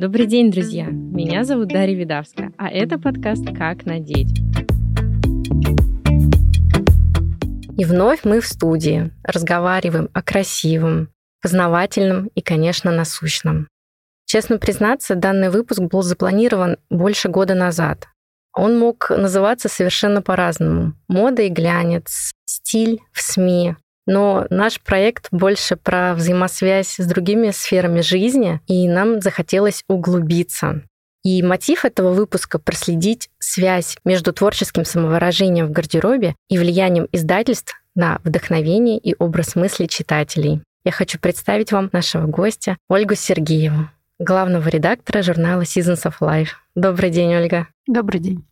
Добрый день, друзья! Меня зовут Дарья Видавская, а это подкаст «Как надеть». И вновь мы в студии разговариваем о красивом, познавательном и, конечно, насущном. Честно признаться, данный выпуск был запланирован больше года назад. Он мог называться совершенно по-разному. Мода и глянец, стиль в СМИ, но наш проект больше про взаимосвязь с другими сферами жизни, и нам захотелось углубиться. И мотив этого выпуска — проследить связь между творческим самовыражением в гардеробе и влиянием издательств на вдохновение и образ мысли читателей. Я хочу представить вам нашего гостя Ольгу Сергееву, главного редактора журнала Seasons of Life. Добрый день, Ольга. Добрый день.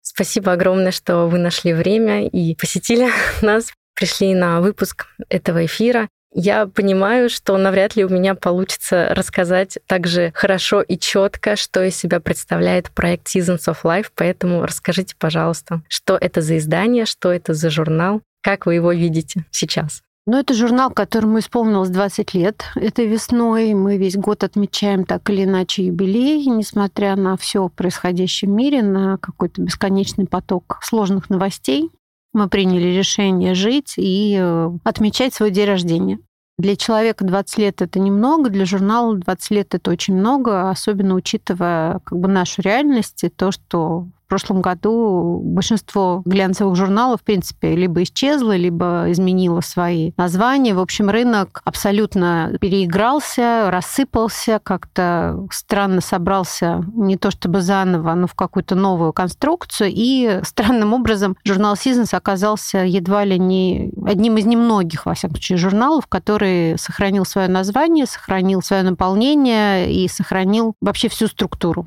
Спасибо огромное, что вы нашли время и посетили нас пришли на выпуск этого эфира. Я понимаю, что навряд ли у меня получится рассказать так же хорошо и четко, что из себя представляет проект Seasons of Life, поэтому расскажите, пожалуйста, что это за издание, что это за журнал, как вы его видите сейчас. Ну, это журнал, которому исполнилось 20 лет. Этой весной мы весь год отмечаем так или иначе юбилей, несмотря на все происходящее в мире, на какой-то бесконечный поток сложных новостей мы приняли решение жить и э, отмечать свой день рождения. Для человека 20 лет это немного, для журнала 20 лет это очень много, особенно учитывая как бы нашу реальность и то, что прошлом году большинство глянцевых журналов, в принципе, либо исчезло, либо изменило свои названия. В общем, рынок абсолютно переигрался, рассыпался, как-то странно собрался не то чтобы заново, но в какую-то новую конструкцию. И странным образом журнал Seasons оказался едва ли не одним из немногих, во всяком случае, журналов, который сохранил свое название, сохранил свое наполнение и сохранил вообще всю структуру.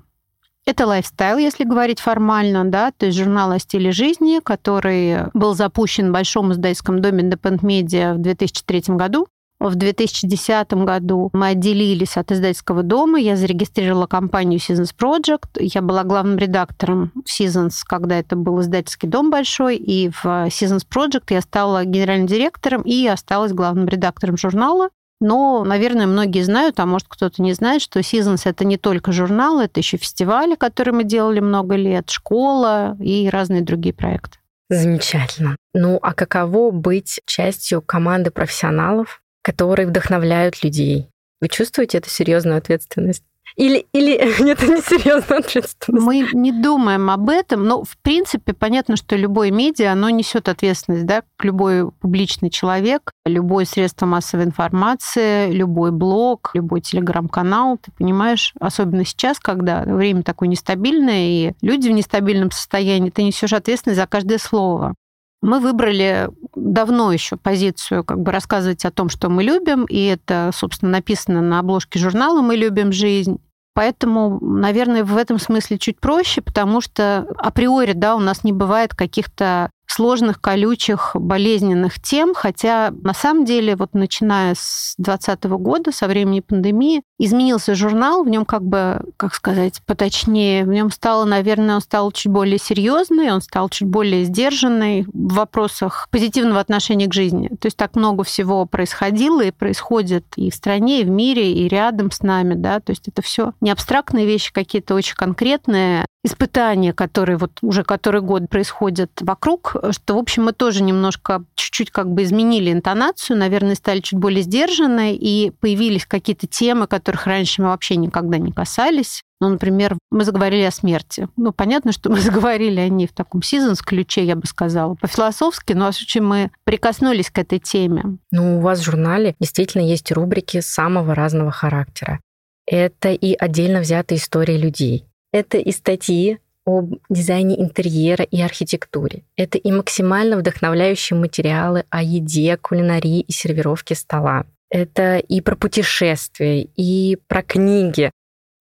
Это лайфстайл, если говорить формально, да, то есть журнал о стиле жизни, который был запущен в Большом издательском доме Independent Media в 2003 году. В 2010 году мы отделились от издательского дома, я зарегистрировала компанию Seasons Project, я была главным редактором Seasons, когда это был издательский дом большой, и в Seasons Project я стала генеральным директором и осталась главным редактором журнала. Но, наверное, многие знают, а может кто-то не знает, что Seasons — это не только журнал, это еще фестивали, которые мы делали много лет, школа и разные другие проекты. Замечательно. Ну, а каково быть частью команды профессионалов, которые вдохновляют людей? Вы чувствуете эту серьезную ответственность? Или, или это не серьезно ответственность? Мы не думаем об этом, но в принципе понятно, что любое медиа, оно несет ответственность, да, любой публичный человек, любое средство массовой информации, любой блог, любой телеграм-канал, ты понимаешь, особенно сейчас, когда время такое нестабильное, и люди в нестабильном состоянии, ты несешь ответственность за каждое слово. Мы выбрали давно еще позицию как бы рассказывать о том, что мы любим, и это, собственно, написано на обложке журнала «Мы любим жизнь». Поэтому, наверное, в этом смысле чуть проще, потому что априори, да, у нас не бывает каких-то сложных, колючих, болезненных тем, хотя на самом деле вот начиная с 2020 года, со времени пандемии, изменился журнал, в нем как бы, как сказать, поточнее, в нем стало, наверное, он стал чуть более серьезный, он стал чуть более сдержанный в вопросах позитивного отношения к жизни. То есть так много всего происходило и происходит и в стране, и в мире, и рядом с нами, да, то есть это все не абстрактные вещи, какие-то очень конкретные, испытания, которые вот уже который год происходят вокруг, что, в общем, мы тоже немножко чуть-чуть как бы изменили интонацию, наверное, стали чуть более сдержанные, и появились какие-то темы, которых раньше мы вообще никогда не касались. Ну, например, мы заговорили о смерти. Ну, понятно, что мы заговорили о ней в таком сезонс-ключе, я бы сказала, по-философски, но, в общем, мы прикоснулись к этой теме. Ну, у вас в журнале действительно есть рубрики самого разного характера. Это и отдельно взятые истории людей, это и статьи об дизайне интерьера и архитектуре. Это и максимально вдохновляющие материалы о еде, кулинарии и сервировке стола. Это и про путешествия, и про книги.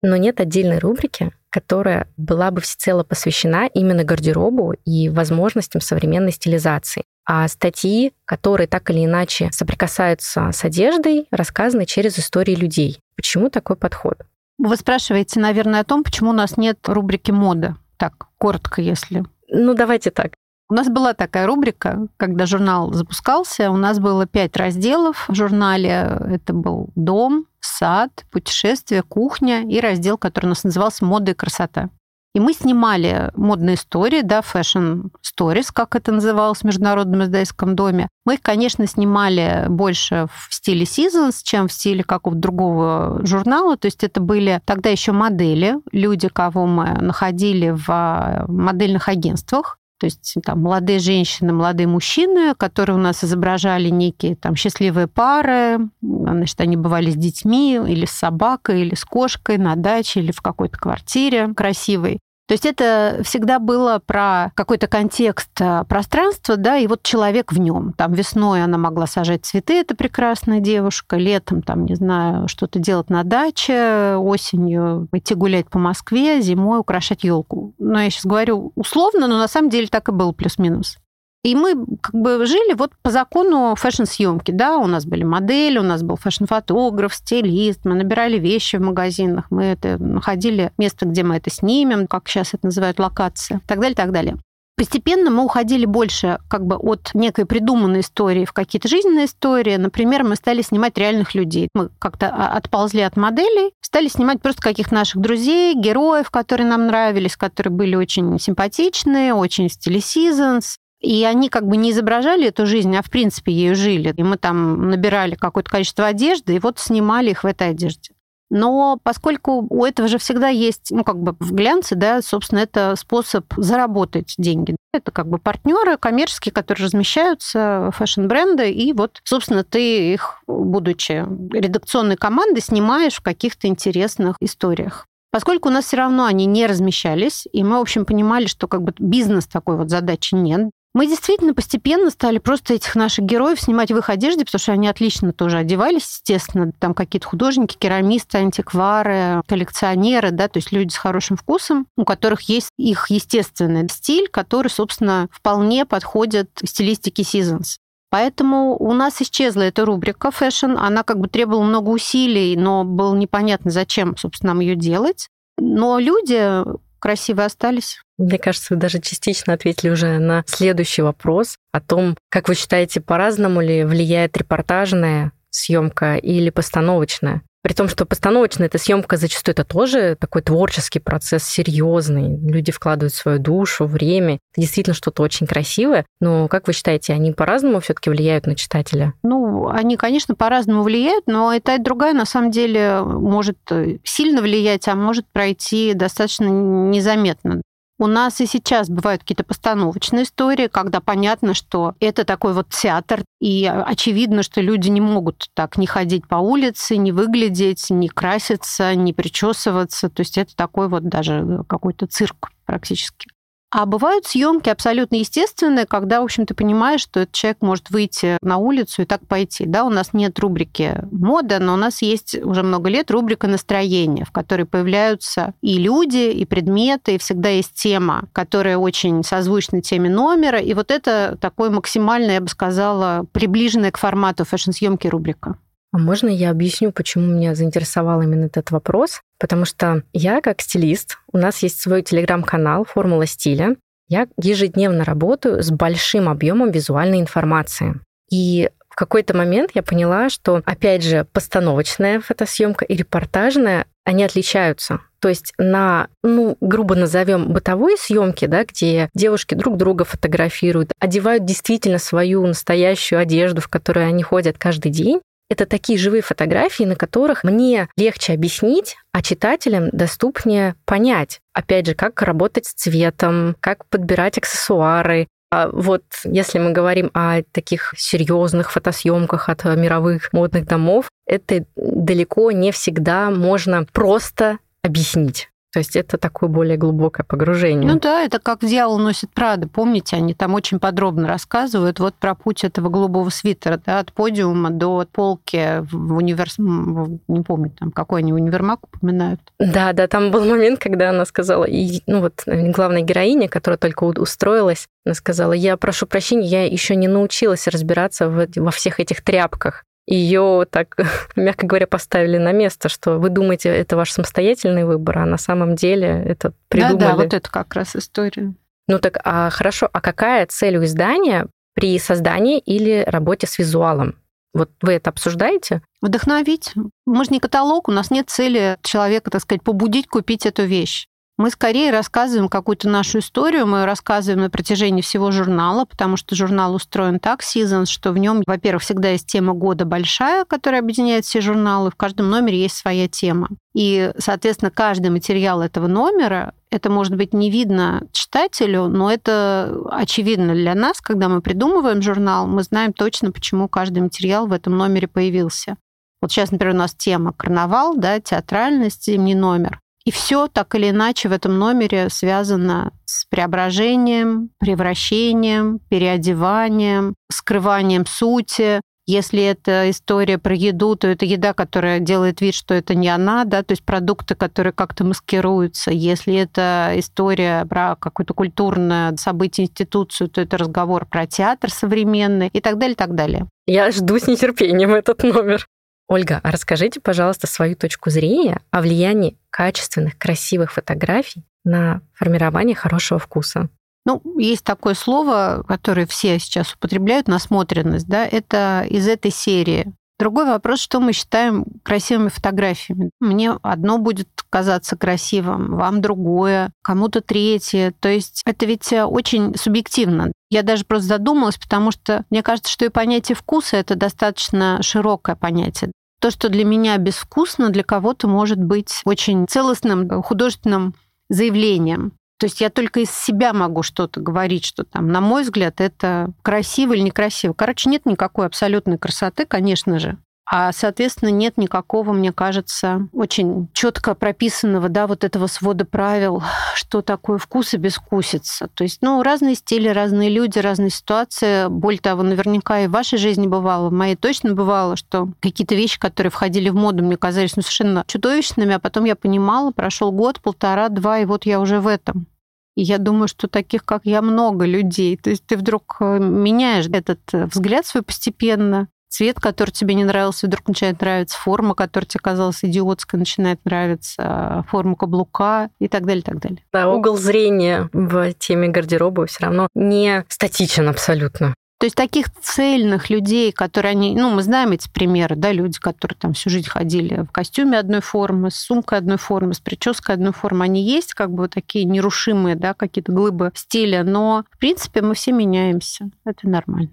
Но нет отдельной рубрики, которая была бы всецело посвящена именно гардеробу и возможностям современной стилизации. А статьи, которые так или иначе соприкасаются с одеждой, рассказаны через истории людей. Почему такой подход? Вы спрашиваете, наверное, о том, почему у нас нет рубрики мода. Так, коротко, если. Ну, давайте так. У нас была такая рубрика, когда журнал запускался, у нас было пять разделов в журнале. Это был дом, сад, путешествие, кухня и раздел, который у нас назывался «Мода и красота». И мы снимали модные истории, да, fashion stories, как это называлось в Международном издательском доме. Мы их, конечно, снимали больше в стиле Seasons, чем в стиле какого-то другого журнала. То есть это были тогда еще модели, люди, кого мы находили в а, модельных агентствах. То есть там молодые женщины, молодые мужчины, которые у нас изображали некие там счастливые пары, значит, они бывали с детьми или с собакой, или с кошкой на даче, или в какой-то квартире красивой. То есть это всегда было про какой-то контекст а, пространства, да, и вот человек в нем. Там весной она могла сажать цветы, это прекрасная девушка, летом, там, не знаю, что-то делать на даче, осенью идти гулять по Москве, зимой украшать елку. Но я сейчас говорю условно, но на самом деле так и было плюс-минус. И мы как бы жили вот по закону fashion-съемки, да, у нас были модели, у нас был fashion-фотограф, стилист, мы набирали вещи в магазинах, мы это находили место, где мы это снимем, как сейчас это называют, локация, так далее, так далее. Постепенно мы уходили больше как бы от некой придуманной истории в какие-то жизненные истории. Например, мы стали снимать реальных людей. Мы как-то отползли от моделей, стали снимать просто каких-то наших друзей, героев, которые нам нравились, которые были очень симпатичные, очень Seasons, и они как бы не изображали эту жизнь, а в принципе ею жили. И мы там набирали какое-то количество одежды, и вот снимали их в этой одежде. Но поскольку у этого же всегда есть, ну, как бы в глянце, да, собственно, это способ заработать деньги. Это как бы партнеры коммерческие, которые размещаются, фэшн-бренды, и вот, собственно, ты их, будучи редакционной командой, снимаешь в каких-то интересных историях. Поскольку у нас все равно они не размещались, и мы, в общем, понимали, что как бы бизнес такой вот задачи нет, мы действительно постепенно стали просто этих наших героев снимать в их одежде, потому что они отлично тоже одевались, естественно. Там какие-то художники, керамисты, антиквары, коллекционеры, да, то есть люди с хорошим вкусом, у которых есть их естественный стиль, который, собственно, вполне подходит стилистике Seasons. Поэтому у нас исчезла эта рубрика fashion. Она как бы требовала много усилий, но было непонятно, зачем, собственно, нам ее делать. Но люди красивые остались. Мне кажется, вы даже частично ответили уже на следующий вопрос о том, как вы считаете, по-разному ли влияет репортажная съемка или постановочная? При том, что постановочная эта съемка зачастую это тоже такой творческий процесс, серьезный. Люди вкладывают свою душу, время. Это действительно что-то очень красивое. Но как вы считаете, они по-разному все-таки влияют на читателя? Ну, они, конечно, по-разному влияют, но и та, и другая на самом деле может сильно влиять, а может пройти достаточно незаметно. У нас и сейчас бывают какие-то постановочные истории, когда понятно, что это такой вот театр, и очевидно, что люди не могут так не ходить по улице, не выглядеть, не краситься, не причесываться. То есть это такой вот даже какой-то цирк практически. А бывают съемки абсолютно естественные, когда, в общем, ты понимаешь, что этот человек может выйти на улицу и так пойти. Да, у нас нет рубрики мода, но у нас есть уже много лет рубрика настроения, в которой появляются и люди, и предметы, и всегда есть тема, которая очень созвучна теме номера. И вот это такой максимально, я бы сказала, приближенная к формату фэшн-съемки рубрика. А можно я объясню, почему меня заинтересовал именно этот вопрос? Потому что я, как стилист, у нас есть свой телеграм-канал «Формула стиля». Я ежедневно работаю с большим объемом визуальной информации. И в какой-то момент я поняла, что, опять же, постановочная фотосъемка и репортажная, они отличаются. То есть на, ну, грубо назовем, бытовой съемки, да, где девушки друг друга фотографируют, одевают действительно свою настоящую одежду, в которой они ходят каждый день, это такие живые фотографии, на которых мне легче объяснить, а читателям доступнее понять, опять же, как работать с цветом, как подбирать аксессуары, а вот если мы говорим о таких серьезных фотосъемках от мировых модных домов, это далеко не всегда можно просто объяснить. То есть это такое более глубокое погружение. Ну да, это как «Дьявол носит Прада». Помните, они там очень подробно рассказывают вот про путь этого голубого свитера, да, от подиума до полки в универс... Не помню, там какой они универмаг упоминают. Да, да, там был момент, когда она сказала, и, ну вот главная героиня, которая только устроилась, она сказала, я прошу прощения, я еще не научилась разбираться в, во всех этих тряпках ее так, мягко говоря, поставили на место, что вы думаете, это ваш самостоятельный выбор, а на самом деле это придумали. Да-да, вот это как раз история. Ну так, а хорошо, а какая цель у издания при создании или работе с визуалом? Вот вы это обсуждаете? Вдохновить. Мы же не каталог, у нас нет цели человека, так сказать, побудить купить эту вещь. Мы скорее рассказываем какую-то нашу историю, мы рассказываем на протяжении всего журнала, потому что журнал устроен так, Seasons, что в нем, во-первых, всегда есть тема года большая, которая объединяет все журналы, в каждом номере есть своя тема. И, соответственно, каждый материал этого номера, это может быть не видно читателю, но это очевидно для нас, когда мы придумываем журнал, мы знаем точно, почему каждый материал в этом номере появился. Вот сейчас, например, у нас тема карнавал, да, театральность, зимний номер. И все так или иначе в этом номере связано с преображением, превращением, переодеванием, скрыванием сути. Если это история про еду, то это еда, которая делает вид, что это не она, да, то есть продукты, которые как-то маскируются. Если это история про какое-то культурное событие, институцию, то это разговор про театр современный и так далее, и так далее. Я жду с нетерпением этот номер. Ольга, а расскажите, пожалуйста, свою точку зрения о влиянии качественных, красивых фотографий на формирование хорошего вкуса. Ну, есть такое слово, которое все сейчас употребляют, насмотренность, да, это из этой серии. Другой вопрос, что мы считаем красивыми фотографиями. Мне одно будет казаться красивым, вам другое, кому-то третье. То есть это ведь очень субъективно. Я даже просто задумалась, потому что мне кажется, что и понятие вкуса это достаточно широкое понятие. То, что для меня безвкусно, для кого-то может быть очень целостным художественным заявлением. То есть я только из себя могу что-то говорить, что там, на мой взгляд, это красиво или некрасиво. Короче, нет никакой абсолютной красоты, конечно же. А, соответственно, нет никакого, мне кажется, очень четко прописанного, да, вот этого свода правил, что такое вкус и безвкусица. То есть, ну, разные стили, разные люди, разные ситуации. Более того, наверняка и в вашей жизни бывало, в моей точно бывало, что какие-то вещи, которые входили в моду, мне казались ну, совершенно чудовищными, а потом я понимала, прошел год, полтора, два, и вот я уже в этом. Я думаю, что таких, как я, много людей. То есть ты вдруг э, меняешь этот э, взгляд свой постепенно, цвет, который тебе не нравился, вдруг начинает нравиться, форма, которая тебе казалась идиотской, начинает нравиться, форма каблука и так далее, и так далее. Да, угол зрения в теме гардероба все равно не статичен абсолютно. То есть таких цельных людей, которые они, ну, мы знаем эти примеры, да, люди, которые там всю жизнь ходили в костюме одной формы, с сумкой одной формы, с прической одной формы, они есть как бы вот такие нерушимые, да, какие-то глыбы стиля, но, в принципе, мы все меняемся. Это нормально.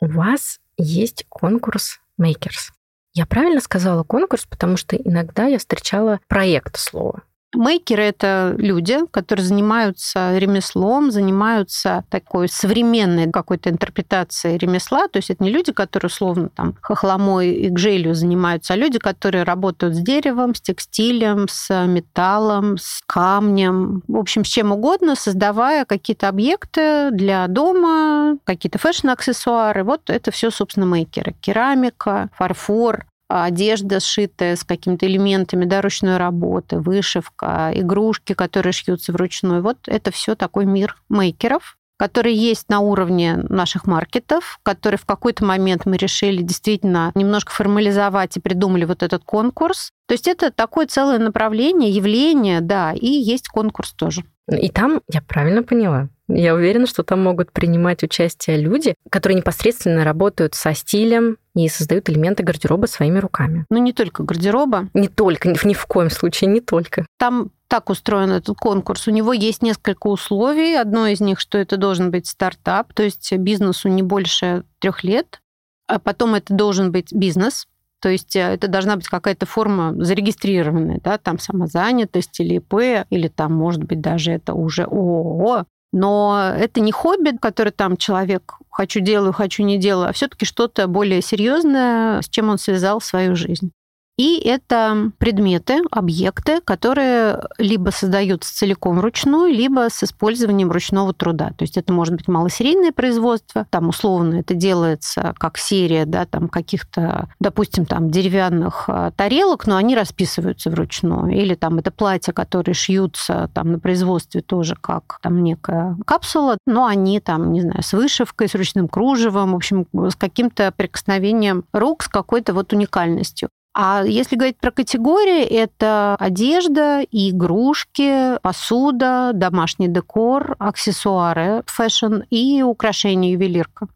У вас есть конкурс Makers. Я правильно сказала конкурс, потому что иногда я встречала проект слова. Мейкеры — это люди, которые занимаются ремеслом, занимаются такой современной какой-то интерпретацией ремесла. То есть это не люди, которые условно там хохломой и гжелью занимаются, а люди, которые работают с деревом, с текстилем, с металлом, с камнем, в общем, с чем угодно, создавая какие-то объекты для дома, какие-то fashion-аксессуары. Вот это все, собственно, мейкеры. Керамика, фарфор, одежда, сшитая с какими-то элементами да, ручной работы, вышивка, игрушки, которые шьются вручную. Вот это все такой мир мейкеров, который есть на уровне наших маркетов, который в какой-то момент мы решили действительно немножко формализовать и придумали вот этот конкурс. То есть это такое целое направление, явление, да, и есть конкурс тоже. И там, я правильно поняла, я уверена, что там могут принимать участие люди, которые непосредственно работают со стилем и создают элементы гардероба своими руками. Ну, не только гардероба. Не только, ни, ни в коем случае, не только. Там так устроен этот конкурс. У него есть несколько условий. Одно из них, что это должен быть стартап, то есть бизнесу не больше трех лет. А потом это должен быть бизнес, то есть э, это должна быть какая-то форма зарегистрированная, да, там самозанятость или ИП, или там, может быть, даже это уже ООО. Но это не хобби, который там человек хочу делаю, хочу не делаю, а все-таки что-то более серьезное, с чем он связал свою жизнь. И это предметы, объекты, которые либо создаются целиком вручную, либо с использованием ручного труда. То есть это может быть малосерийное производство, там условно это делается как серия да, там каких-то, допустим, там деревянных а, тарелок, но они расписываются вручную. Или там это платья, которые шьются там на производстве тоже как там некая капсула, но они там, не знаю, с вышивкой, с ручным кружевом, в общем, с каким-то прикосновением рук, с какой-то вот уникальностью. А если говорить про категории, это одежда, игрушки, посуда, домашний декор, аксессуары, fashion и украшения ювелирка.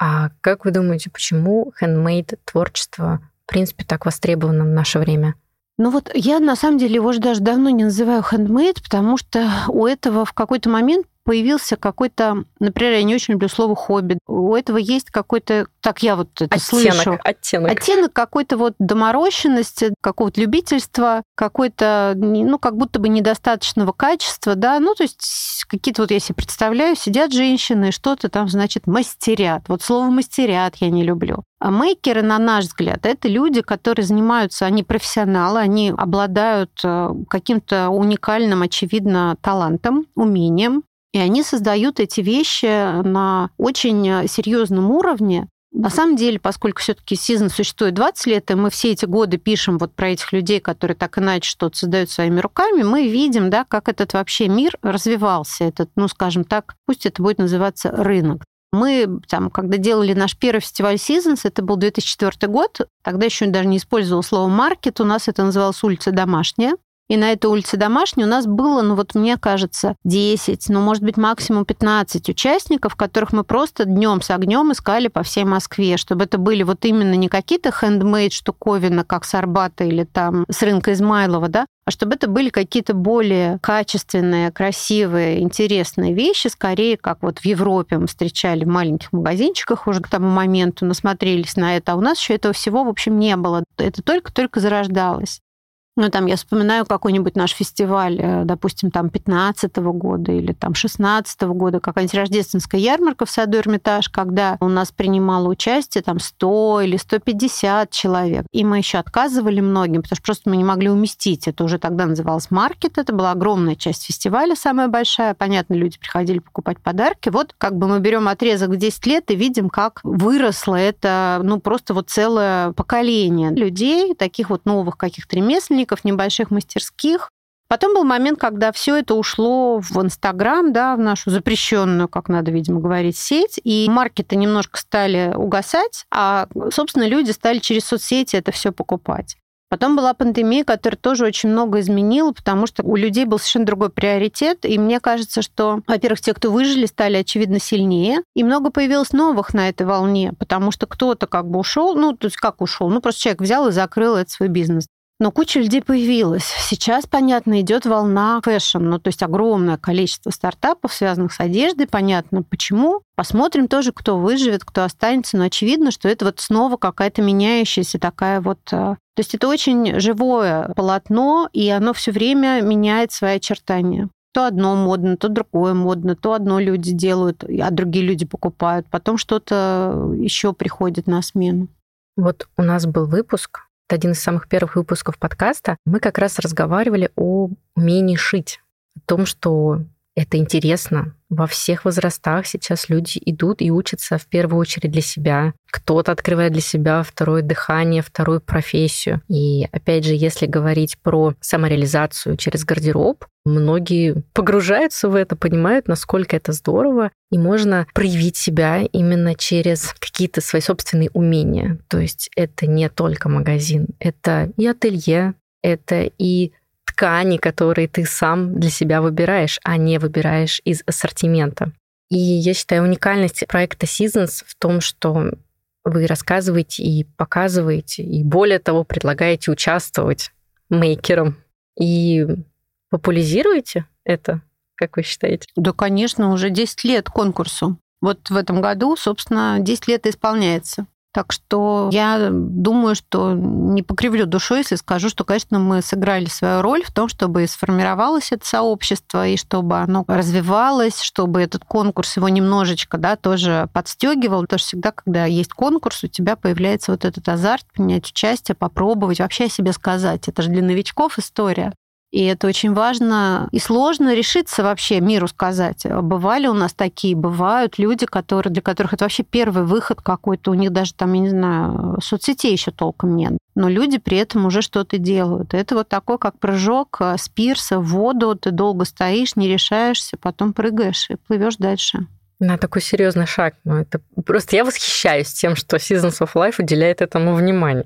А как вы думаете, почему хендмейд творчество, в принципе, так востребовано в наше время? Ну вот я на самом деле его же даже давно не называю хендмейд, потому что у этого в какой-то момент появился какой-то, например, я не очень люблю слово хобби. У этого есть какой-то, так я вот это оттенок, слышу. Оттенок. Оттенок какой-то вот доморощенности, какого-то любительства, какой-то, ну, как будто бы недостаточного качества, да, ну, то есть какие-то вот, я себе представляю, сидят женщины и что-то там, значит, мастерят. Вот слово мастерят я не люблю. А мейкеры, на наш взгляд, это люди, которые занимаются, они профессионалы, они обладают э, каким-то уникальным, очевидно, талантом, умением, и они создают эти вещи на очень серьезном уровне. На самом деле, поскольку все-таки сезон существует 20 лет, и мы все эти годы пишем вот про этих людей, которые так иначе что-то создают своими руками, мы видим, да, как этот вообще мир развивался, этот, ну, скажем так, пусть это будет называться рынок. Мы, там, когда делали наш первый фестиваль Seasons, это был 2004 год, тогда еще даже не использовал слово маркет, у нас это называлось улица домашняя. И на этой улице домашней у нас было, ну вот мне кажется, 10, ну может быть максимум 15 участников, которых мы просто днем с огнем искали по всей Москве, чтобы это были вот именно не какие-то хендмейд штуковины, как с Арбата или там с рынка Измайлова, да, а чтобы это были какие-то более качественные, красивые, интересные вещи, скорее, как вот в Европе мы встречали в маленьких магазинчиках уже к тому моменту, насмотрелись на это, а у нас еще этого всего, в общем, не было. Это только-только зарождалось. Ну, там я вспоминаю какой-нибудь наш фестиваль, э, допустим, там 15 -го года или там 16 -го года, какая-нибудь рождественская ярмарка в саду Эрмитаж, когда у нас принимало участие там 100 или 150 человек. И мы еще отказывали многим, потому что просто мы не могли уместить. Это уже тогда называлось маркет, это была огромная часть фестиваля, самая большая. Понятно, люди приходили покупать подарки. Вот как бы мы берем отрезок в 10 лет и видим, как выросло это, ну, просто вот целое поколение людей, таких вот новых каких-то ремесленников, сотрудников небольших мастерских. Потом был момент, когда все это ушло в Инстаграм, да, в нашу запрещенную, как надо, видимо, говорить, сеть, и маркеты немножко стали угасать, а, собственно, люди стали через соцсети это все покупать. Потом была пандемия, которая тоже очень много изменила, потому что у людей был совершенно другой приоритет. И мне кажется, что, во-первых, те, кто выжили, стали, очевидно, сильнее. И много появилось новых на этой волне, потому что кто-то как бы ушел, ну, то есть как ушел? Ну, просто человек взял и закрыл этот свой бизнес. Но куча людей появилась. Сейчас, понятно, идет волна fashion, ну, то есть огромное количество стартапов, связанных с одеждой. Понятно, почему. Посмотрим тоже, кто выживет, кто останется. Но очевидно, что это вот снова какая-то меняющаяся такая вот... Э, то есть это очень живое полотно, и оно все время меняет свои очертания. То одно модно, то другое модно, то одно люди делают, а другие люди покупают. Потом что-то еще приходит на смену. Вот у нас был выпуск это один из самых первых выпусков подкаста, мы как раз разговаривали о умении шить, о том, что это интересно. Во всех возрастах сейчас люди идут и учатся в первую очередь для себя. Кто-то открывает для себя второе дыхание, вторую профессию. И опять же, если говорить про самореализацию через гардероб, многие погружаются в это, понимают, насколько это здорово, и можно проявить себя именно через какие-то свои собственные умения. То есть это не только магазин, это и ателье, это и ткани, которые ты сам для себя выбираешь, а не выбираешь из ассортимента. И я считаю уникальность проекта Seasons в том, что вы рассказываете и показываете, и более того, предлагаете участвовать мейкерам и популяризируете это, как вы считаете? Да, конечно, уже 10 лет конкурсу. Вот в этом году, собственно, 10 лет исполняется. Так что я думаю, что не покривлю душой, если скажу, что, конечно, мы сыграли свою роль в том, чтобы сформировалось это сообщество и чтобы оно развивалось, чтобы этот конкурс его немножечко да, тоже подстегивал. Потому что всегда, когда есть конкурс, у тебя появляется вот этот азарт принять участие, попробовать, вообще о себе сказать. Это же для новичков история. И это очень важно и сложно решиться вообще миру сказать. Бывали у нас такие, бывают люди, которые, для которых это вообще первый выход какой-то, у них даже там, я не знаю, соцсетей еще толком нет. Но люди при этом уже что-то делают. Это вот такой, как прыжок э, с пирса в воду, ты долго стоишь, не решаешься, потом прыгаешь и плывешь дальше. На такой серьезный шаг. Ну, это просто я восхищаюсь тем, что Seasons of Life уделяет этому внимание.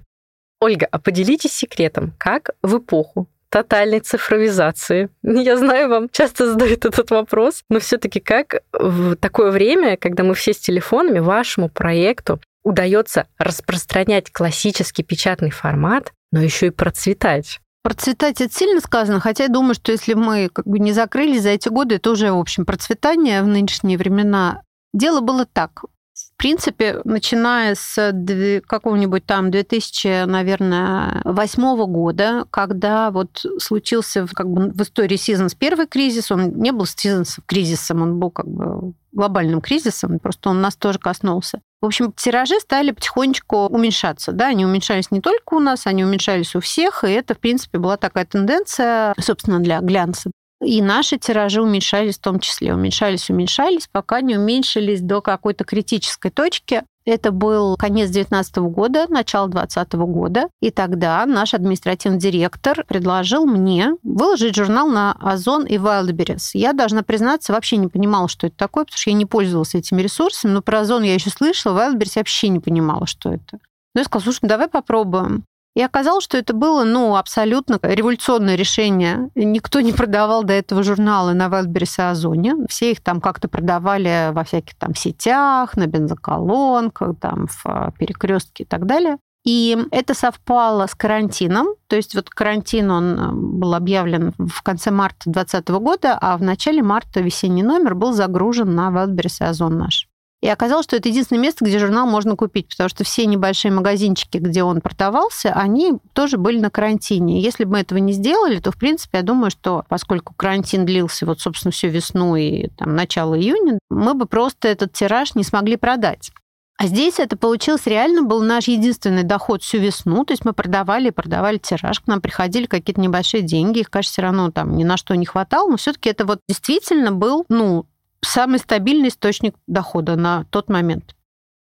Ольга, а поделитесь секретом, как в эпоху тотальной цифровизации. Я знаю, вам часто задают этот вопрос, но все-таки как в такое время, когда мы все с телефонами, вашему проекту удается распространять классический печатный формат, но еще и процветать? Процветать это сильно сказано, хотя я думаю, что если мы как бы не закрылись за эти годы, это уже, в общем, процветание в нынешние времена. Дело было так. Принципе, начиная с какого-нибудь там 2000, наверное, восьмого года, когда вот случился как бы в истории Seasons первый кризис, он не был Seasons кризисом, он был как бы глобальным кризисом, просто он нас тоже коснулся. В общем, тиражи стали потихонечку уменьшаться. Да, они уменьшались не только у нас, они уменьшались у всех, и это, в принципе, была такая тенденция, собственно, для глянца. И наши тиражи уменьшались в том числе. Уменьшались, уменьшались, пока не уменьшились до какой-то критической точки. Это был конец 2019 года, начало 2020 года. И тогда наш административный директор предложил мне выложить журнал на Озон и Wildberries. Я, должна признаться, вообще не понимала, что это такое, потому что я не пользовалась этими ресурсами. Но про Озон я еще слышала, Wildberries я вообще не понимала, что это. Ну, я сказала, слушай, ну давай попробуем. И оказалось, что это было, ну, абсолютно революционное решение. Никто не продавал до этого журналы на Wildberries и Озоне. Все их там как-то продавали во всяких там сетях, на бензоколонках, там в а, перекрестке и так далее. И это совпало с карантином. То есть вот карантин, он а, был объявлен в конце марта 2020 года, а в начале марта весенний номер был загружен на Wildberries и Озон наш. И оказалось, что это единственное место, где журнал можно купить, потому что все небольшие магазинчики, где он продавался, они тоже были на карантине. Если бы мы этого не сделали, то, в принципе, я думаю, что поскольку карантин длился вот, собственно, всю весну и там, начало июня, мы бы просто этот тираж не смогли продать. А здесь это получилось реально был наш единственный доход всю весну. То есть мы продавали и продавали тираж, к нам приходили какие-то небольшие деньги, их, конечно, все равно там ни на что не хватало, но все-таки это вот действительно был, ну, самый стабильный источник дохода на тот момент.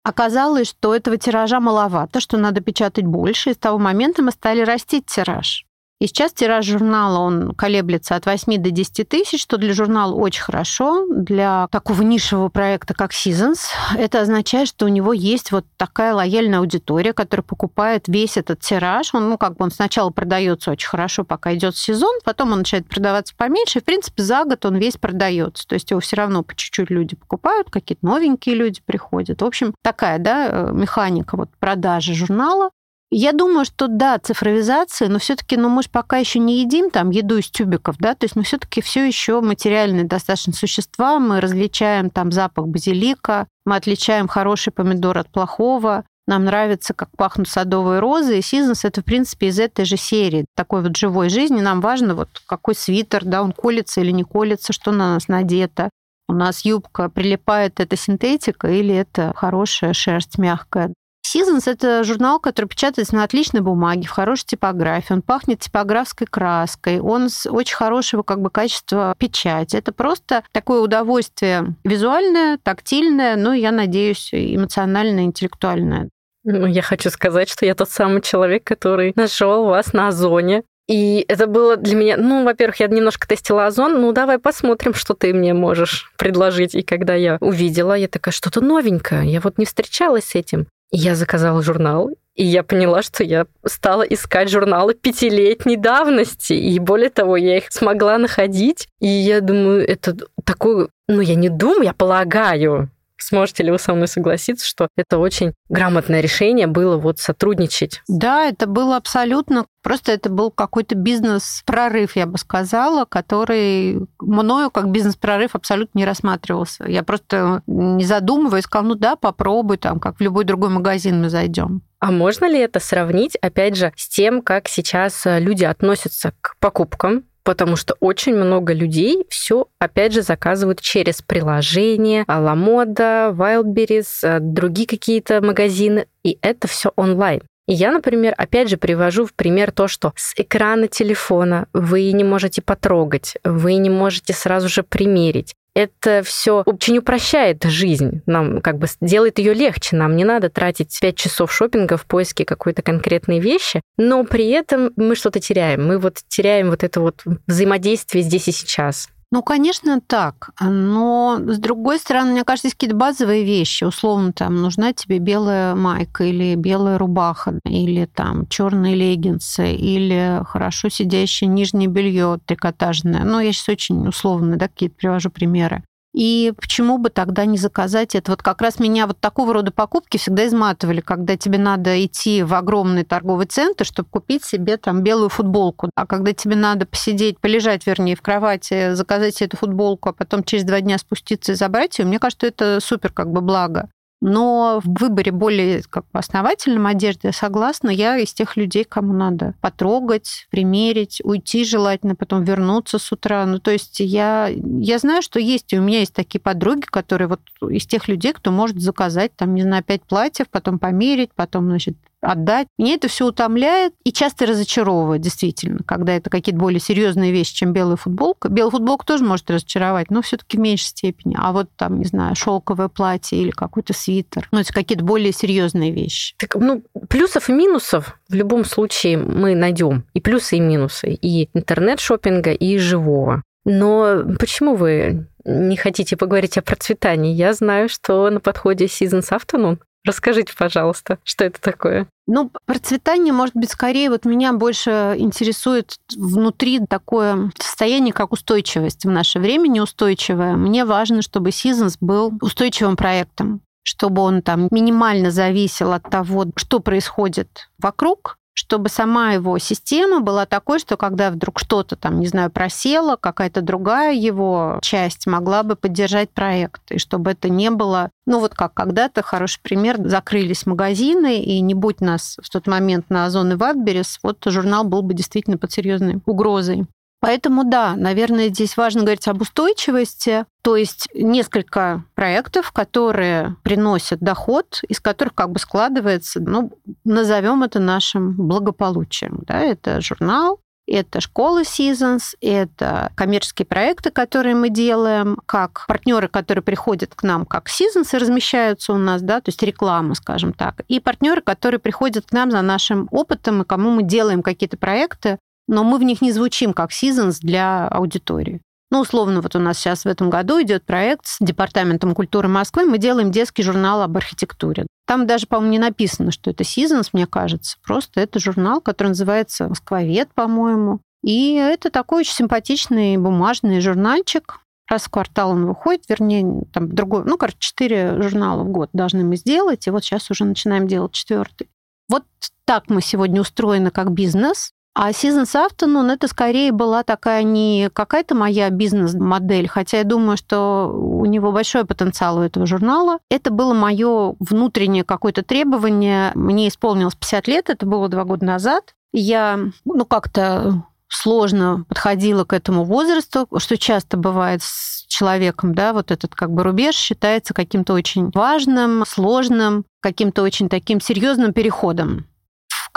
Оказалось, что этого тиража маловато, что надо печатать больше, и с того момента мы стали растить тираж. И сейчас тираж журнала, он колеблется от 8 до 10 тысяч, что для журнала очень хорошо. Для такого нишевого проекта, как Seasons, это означает, что у него есть вот такая лояльная аудитория, которая покупает весь этот тираж. Он, ну, как бы он сначала продается очень хорошо, пока идет сезон, потом он начинает продаваться поменьше, и, в принципе, за год он весь продается. То есть его все равно по чуть-чуть люди покупают, какие-то новенькие люди приходят. В общем, такая, да, э, механика вот продажи журнала. Я думаю, что да, цифровизация, но все-таки, ну, мы же пока еще не едим там еду из тюбиков, да, то есть мы все-таки все еще материальные достаточно существа, мы различаем там запах базилика, мы отличаем хороший помидор от плохого, нам нравится, как пахнут садовые розы, и Seasons это, в принципе, из этой же серии, такой вот живой жизни. Нам важно, вот какой свитер, да, он колется или не колется, что на нас надето. У нас юбка прилипает, это синтетика или это хорошая шерсть мягкая. Seasons — это журнал, который печатается на отличной бумаге, в хорошей типографии. Он пахнет типографской краской, он с очень хорошего как бы качества печати. Это просто такое удовольствие визуальное, тактильное, ну, я надеюсь, эмоциональное, интеллектуальное. Ну, я хочу сказать, что я тот самый человек, который нашел вас на Озоне. И это было для меня, ну, во-первых, я немножко тестила озон, ну, давай посмотрим, что ты мне можешь предложить. И когда я увидела, я такая, что-то новенькое, я вот не встречалась с этим. Я заказала журнал, и я поняла, что я стала искать журналы пятилетней давности. И более того, я их смогла находить. И я думаю, это такой... Ну, я не думаю, я полагаю, Сможете ли вы со мной согласиться, что это очень грамотное решение было вот сотрудничать? Да, это было абсолютно, просто это был какой-то бизнес-прорыв, я бы сказала, который мною как бизнес-прорыв абсолютно не рассматривался. Я просто не задумываясь сказала, ну да, попробуй там, как в любой другой магазин мы зайдем. А можно ли это сравнить, опять же, с тем, как сейчас люди относятся к покупкам? Потому что очень много людей все, опять же, заказывают через приложение, Alamода, Wildberries, э, другие какие-то магазины, и это все онлайн. И я, например, опять же привожу в пример то, что с экрана телефона вы не можете потрогать, вы не можете сразу же примерить это все очень упрощает жизнь, нам как бы делает ее легче, нам не надо тратить 5 часов шопинга в поиске какой-то конкретной вещи, но при этом мы что-то теряем, мы вот теряем вот это вот взаимодействие здесь и сейчас. Ну, конечно, так. Но, с другой стороны, мне кажется, есть какие-то базовые вещи. Условно, там, нужна тебе белая майка или белая рубаха, или там черные леггинсы, или хорошо сидящее нижнее белье трикотажное. Ну, я сейчас очень условно, да, какие-то привожу примеры. И почему бы тогда не заказать это? Вот как раз меня вот такого рода покупки всегда изматывали, когда тебе надо идти в огромный торговый центр, чтобы купить себе там белую футболку. А когда тебе надо посидеть, полежать, вернее, в кровати, заказать себе эту футболку, а потом через два дня спуститься и забрать ее, мне кажется, это супер как бы благо. Но в выборе более как бы основательном одежды я согласна. Я из тех людей, кому надо потрогать, примерить, уйти желательно, потом вернуться с утра. Ну, то есть я, я знаю, что есть, и у меня есть такие подруги, которые вот из тех людей, кто может заказать, там, не знаю, пять платьев, потом померить, потом, значит, отдать. Меня это все утомляет и часто разочаровывает, действительно, когда это какие-то более серьезные вещи, чем белая футболка. Белая футболка тоже может разочаровать, но все-таки в меньшей степени. А вот там, не знаю, шелковое платье или какой-то свитер. Ну, это какие-то более серьезные вещи. Так, ну, плюсов и минусов в любом случае мы найдем. И плюсы, и минусы. И интернет-шопинга, и живого. Но почему вы не хотите поговорить о процветании? Я знаю, что на подходе Seasons Afternoon Расскажите, пожалуйста, что это такое? Ну, процветание, может быть, скорее вот меня больше интересует внутри такое состояние, как устойчивость в наше время, неустойчивое. Мне важно, чтобы Seasons был устойчивым проектом чтобы он там минимально зависел от того, что происходит вокруг, чтобы сама его система была такой, что когда вдруг что-то там, не знаю, просело, какая-то другая его часть могла бы поддержать проект, и чтобы это не было, ну вот как когда-то, хороший пример, закрылись магазины, и не будь нас в тот момент на Озон и Ватберес, вот журнал был бы действительно под серьезной угрозой. Поэтому да, наверное, здесь важно говорить об устойчивости, то есть несколько проектов, которые приносят доход, из которых как бы складывается, ну, назовем это нашим благополучием. Да? Это журнал, это школа Seasons, это коммерческие проекты, которые мы делаем, как партнеры, которые приходят к нам как Seasons и размещаются у нас, да, то есть реклама, скажем так, и партнеры, которые приходят к нам за нашим опытом и кому мы делаем какие-то проекты, но мы в них не звучим как Seasons для аудитории. Ну, условно, вот у нас сейчас в этом году идет проект с Департаментом культуры Москвы. Мы делаем детский журнал об архитектуре. Там даже, по-моему, не написано, что это Seasons, мне кажется. Просто это журнал, который называется «Москвовед», по-моему. И это такой очень симпатичный бумажный журнальчик. Раз в квартал он выходит, вернее, там другой, ну, короче, четыре журнала в год должны мы сделать, и вот сейчас уже начинаем делать четвертый. Вот так мы сегодня устроены как бизнес. А Seasons Afternoon это скорее была такая не какая-то моя бизнес-модель, хотя я думаю, что у него большой потенциал у этого журнала. Это было мое внутреннее какое-то требование. Мне исполнилось 50 лет, это было два года назад. Я, ну, как-то сложно подходила к этому возрасту, что часто бывает с человеком, да, вот этот как бы рубеж считается каким-то очень важным, сложным, каким-то очень таким серьезным переходом.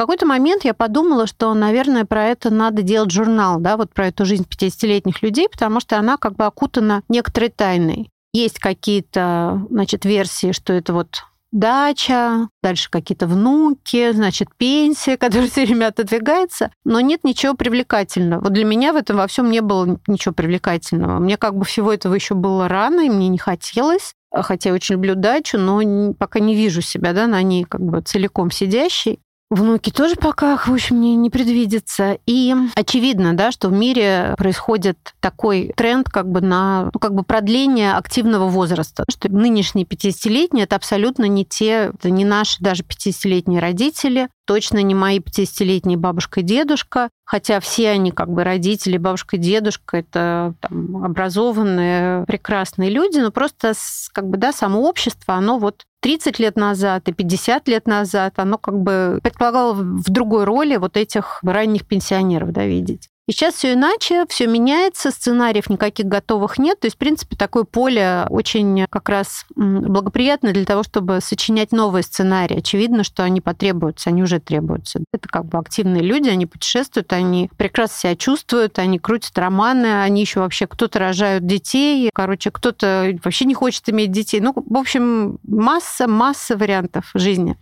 Какой-то момент я подумала, что, наверное, про это надо делать журнал, да, вот про эту жизнь 50-летних людей, потому что она как бы окутана некоторой тайной. Есть какие-то, значит, версии, что это вот дача, дальше какие-то внуки, значит, пенсия, которая все время отодвигается, но нет ничего привлекательного. Вот для меня в этом во всем не было ничего привлекательного. Мне как бы всего этого еще было рано, и мне не хотелось хотя я очень люблю дачу, но пока не вижу себя да, на ней как бы целиком сидящей. Внуки тоже пока, в общем, не, не предвидится. И очевидно, да, что в мире происходит такой тренд как бы на ну, как бы продление активного возраста. Что нынешние 50-летние это абсолютно не те, это не наши даже 50-летние родители, точно не мои 50-летние бабушка и дедушка, хотя все они как бы родители, бабушка и дедушка, это там, образованные, прекрасные люди, но просто как бы, да, само общество, оно вот 30 лет назад и 50 лет назад, оно как бы предполагало в другой роли вот этих ранних пенсионеров да, видеть. И сейчас все иначе, все меняется, сценариев никаких готовых нет. То есть, в принципе, такое поле очень как раз благоприятно для того, чтобы сочинять новые сценарии. Очевидно, что они потребуются, они уже требуются. Это как бы активные люди, они путешествуют, они прекрасно себя чувствуют, они крутят романы, они еще вообще кто-то рожают детей, короче, кто-то вообще не хочет иметь детей. Ну, в общем, масса, масса вариантов жизни.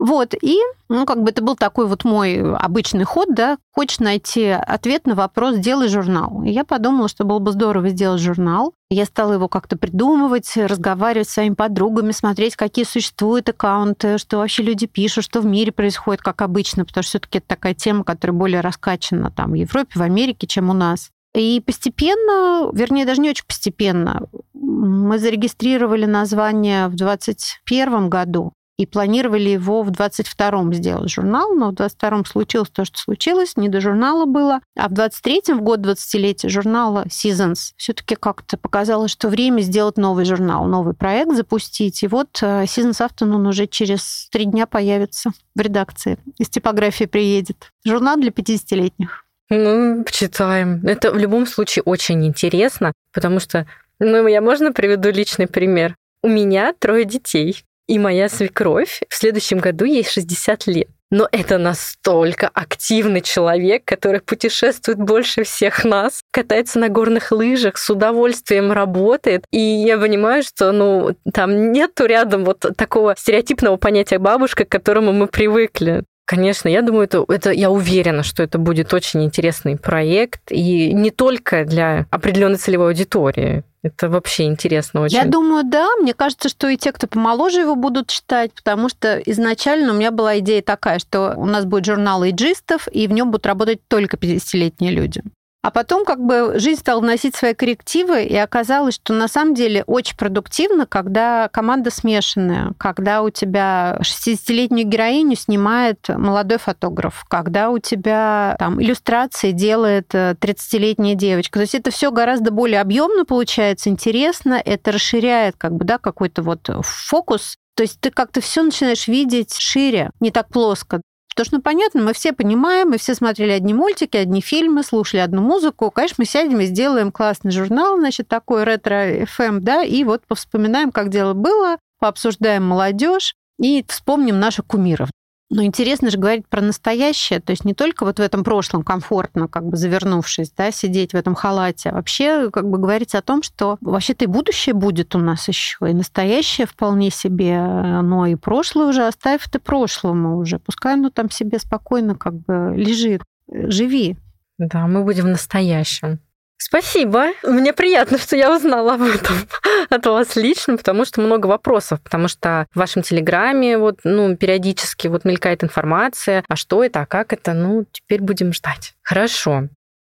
Вот, и, ну, как бы это был такой вот мой обычный ход, да, хочешь найти ответ на вопрос, сделай журнал. И я подумала, что было бы здорово сделать журнал. Я стала его как-то придумывать, разговаривать с своими подругами, смотреть, какие существуют аккаунты, что вообще люди пишут, что в мире происходит, как обычно, потому что все таки это такая тема, которая более раскачана там в Европе, в Америке, чем у нас. И постепенно, вернее, даже не очень постепенно, мы зарегистрировали название в 2021 году и планировали его в 22-м сделать журнал, но в 22-м случилось то, что случилось, не до журнала было. А в 23-м, в год 20-летия журнала Seasons, все таки как-то показалось, что время сделать новый журнал, новый проект запустить. И вот э, Seasons Afternoon уже через три дня появится в редакции. Из типографии приедет. Журнал для 50-летних. Ну, почитаем. Это в любом случае очень интересно, потому что, ну, я можно приведу личный пример? У меня трое детей. И моя свекровь в следующем году ей 60 лет. Но это настолько активный человек, который путешествует больше всех нас, катается на горных лыжах, с удовольствием работает. И я понимаю, что ну, там нету рядом вот такого стереотипного понятия бабушка, к которому мы привыкли. Конечно, я думаю, это, это я уверена, что это будет очень интересный проект, и не только для определенной целевой аудитории. Это вообще интересно очень. Я думаю, да. Мне кажется, что и те, кто помоложе его будут читать, потому что изначально у меня была идея такая, что у нас будет журнал эйджистов, и в нем будут работать только 50-летние люди. А потом как бы жизнь стала вносить свои коррективы, и оказалось, что на самом деле очень продуктивно, когда команда смешанная, когда у тебя 60-летнюю героиню снимает молодой фотограф, когда у тебя там иллюстрации делает 30-летняя девочка. То есть это все гораздо более объемно получается, интересно, это расширяет как бы, да, какой-то вот фокус то есть ты как-то все начинаешь видеть шире, не так плоско. Потому что, ну, понятно, мы все понимаем, мы все смотрели одни мультики, одни фильмы, слушали одну музыку. Конечно, мы сядем и сделаем классный журнал, значит, такой ретро-ФМ, да, и вот повспоминаем, как дело было, пообсуждаем молодежь и вспомним наших кумиров. Но интересно же говорить про настоящее, то есть не только вот в этом прошлом комфортно, как бы завернувшись, да, сидеть в этом халате, а вообще как бы говорить о том, что вообще-то и будущее будет у нас еще, и настоящее вполне себе, но и прошлое уже оставь это прошлому уже, пускай оно там себе спокойно как бы лежит, живи. Да, мы будем в настоящем. Спасибо. Мне приятно, что я узнала об этом от вас лично, потому что много вопросов, потому что в вашем телеграме вот, ну, периодически вот мелькает информация, а что это, а как это, ну, теперь будем ждать. Хорошо.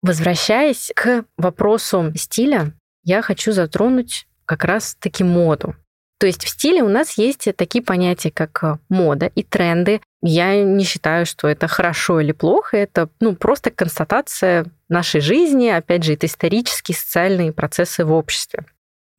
Возвращаясь к вопросу стиля, я хочу затронуть как раз-таки моду. То есть в стиле у нас есть такие понятия, как мода и тренды. Я не считаю, что это хорошо или плохо. Это ну, просто констатация нашей жизни. Опять же, это исторические социальные процессы в обществе.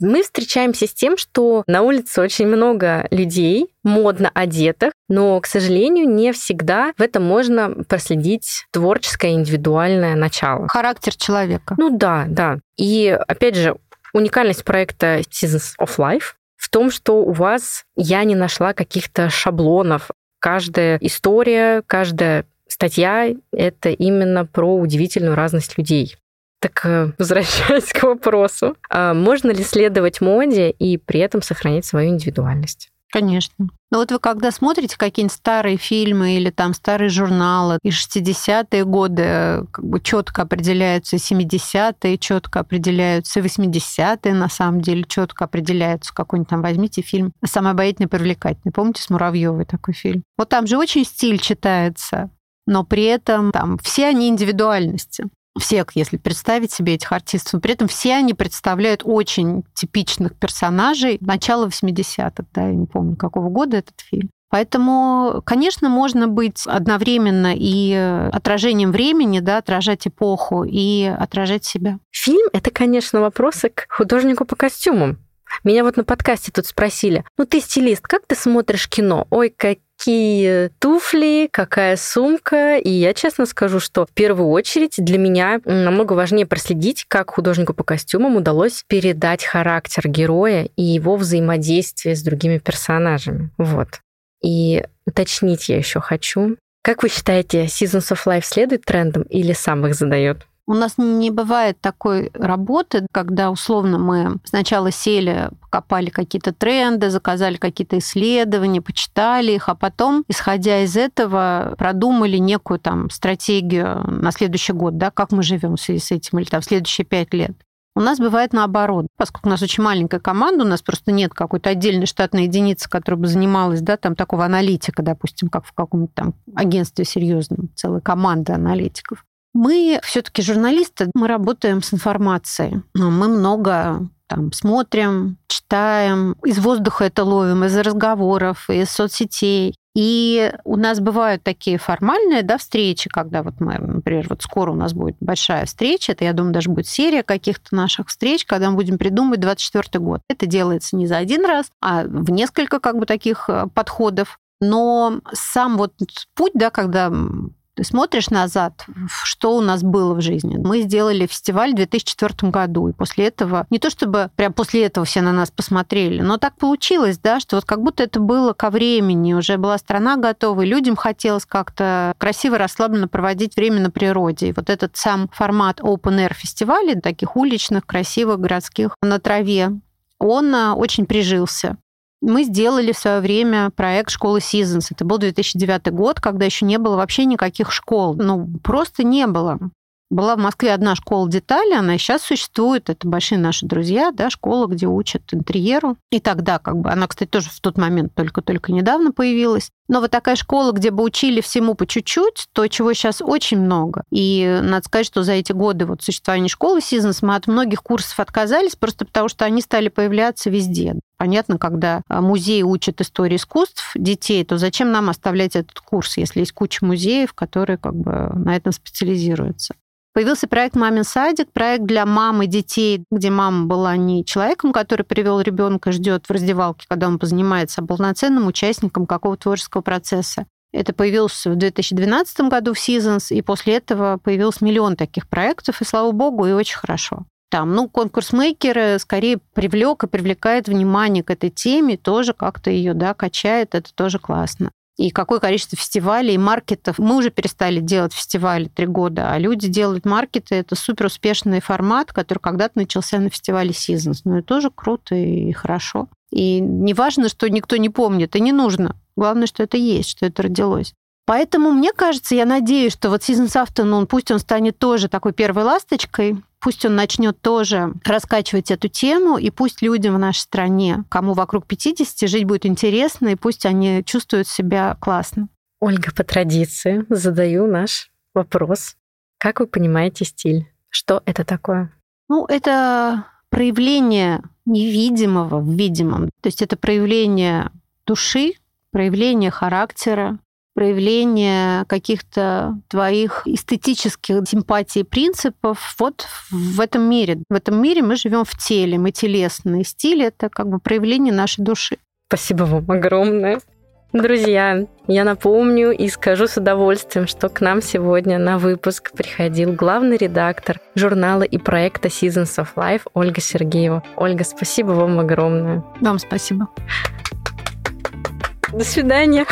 Мы встречаемся с тем, что на улице очень много людей, модно одетых, но, к сожалению, не всегда в этом можно проследить творческое индивидуальное начало. Характер человека. Ну да, да. И, опять же, уникальность проекта Seasons of Life в том, что у вас я не нашла каких-то шаблонов. Каждая история, каждая статья — это именно про удивительную разность людей. Так, э, возвращаясь к вопросу, а можно ли следовать моде и при этом сохранить свою индивидуальность? Конечно. Но ну вот вы когда смотрите какие-нибудь старые фильмы или там старые журналы, и 60-е годы как бы четко определяются, 70-е четко определяются, 80-е на самом деле четко определяются. Какой-нибудь там возьмите фильм «Самый обаятельный привлекательный». Помните, с Муравьевой такой фильм? Вот там же очень стиль читается, но при этом там все они индивидуальности всех, если представить себе этих артистов, но при этом все они представляют очень типичных персонажей начала 80-х, да, я не помню, какого года этот фильм. Поэтому, конечно, можно быть одновременно и отражением времени, да, отражать эпоху и отражать себя. Фильм — это, конечно, вопросы к художнику по костюмам. Меня вот на подкасте тут спросили, ну ты стилист, как ты смотришь кино? Ой, какие туфли, какая сумка. И я честно скажу, что в первую очередь для меня намного важнее проследить, как художнику по костюмам удалось передать характер героя и его взаимодействие с другими персонажами. Вот. И уточнить я еще хочу. Как вы считаете, Seasons of Life следует трендам или сам их задает? У нас не бывает такой работы, когда условно мы сначала сели, покопали какие-то тренды, заказали какие-то исследования, почитали их, а потом, исходя из этого, продумали некую там стратегию на следующий год, да, как мы живем в связи с этим, или там следующие пять лет. У нас бывает наоборот. Поскольку у нас очень маленькая команда, у нас просто нет какой-то отдельной штатной единицы, которая бы занималась, да, там такого аналитика, допустим, как в каком-то там агентстве серьезном, целая команда аналитиков. Мы все-таки журналисты, мы работаем с информацией. Мы много там смотрим, читаем, из воздуха это ловим, из разговоров, из соцсетей. И у нас бывают такие формальные да, встречи, когда вот мы, например, вот скоро у нас будет большая встреча, это, я думаю, даже будет серия каких-то наших встреч, когда мы будем придумывать 24 год. Это делается не за один раз, а в несколько как бы таких э, подходов. Но сам вот путь, да, когда ты смотришь назад, что у нас было в жизни. Мы сделали фестиваль в 2004 году, и после этого, не то чтобы прям после этого все на нас посмотрели, но так получилось, да, что вот как будто это было ко времени, уже была страна готова, и людям хотелось как-то красиво, расслабленно проводить время на природе. И вот этот сам формат open-air фестивалей, таких уличных, красивых, городских, на траве, он а, очень прижился. Мы сделали в свое время проект школы Seasons. Это был 2009 год, когда еще не было вообще никаких школ. Ну, просто не было. Была в Москве одна школа детали, она сейчас существует. Это большие наши друзья, да, школа, где учат интерьеру. И тогда, как бы, она, кстати, тоже в тот момент только-только недавно появилась. Но вот такая школа, где бы учили всему по чуть-чуть, то, чего сейчас очень много. И надо сказать, что за эти годы вот существования школы Seasons мы от многих курсов отказались, просто потому что они стали появляться везде. Понятно, когда а, музей учат истории искусств детей, то зачем нам оставлять этот курс, если есть куча музеев, которые как бы на этом специализируются? Появился проект «Мамин садик», проект для мам и детей, где мама была не человеком, который привел ребенка, ждет в раздевалке, когда он позанимается, а полноценным участником какого-то творческого процесса. Это появилось в 2012 году в Seasons, и после этого появился миллион таких проектов, и слава богу, и очень хорошо. Там, ну, конкурс мейкеры скорее привлек и привлекает внимание к этой теме, тоже как-то ее, да, качает, это тоже классно и какое количество фестивалей и маркетов. Мы уже перестали делать фестивали три года, а люди делают маркеты. Это супер успешный формат, который когда-то начался на фестивале Seasons. Ну, это тоже круто и хорошо. И не важно, что никто не помнит, и не нужно. Главное, что это есть, что это родилось. Поэтому мне кажется, я надеюсь, что вот Seasons Afternoon, пусть он станет тоже такой первой ласточкой, пусть он начнет тоже раскачивать эту тему, и пусть людям в нашей стране, кому вокруг 50, жить будет интересно, и пусть они чувствуют себя классно. Ольга, по традиции задаю наш вопрос. Как вы понимаете стиль? Что это такое? Ну, это проявление невидимого в видимом. То есть это проявление души, проявление характера, проявление каких-то твоих эстетических симпатий и принципов вот в этом мире. В этом мире мы живем в теле, мы телесные. Стиль — это как бы проявление нашей души. Спасибо вам огромное. Друзья, я напомню и скажу с удовольствием, что к нам сегодня на выпуск приходил главный редактор журнала и проекта Seasons of Life Ольга Сергеева. Ольга, спасибо вам огромное. Вам спасибо. До свидания.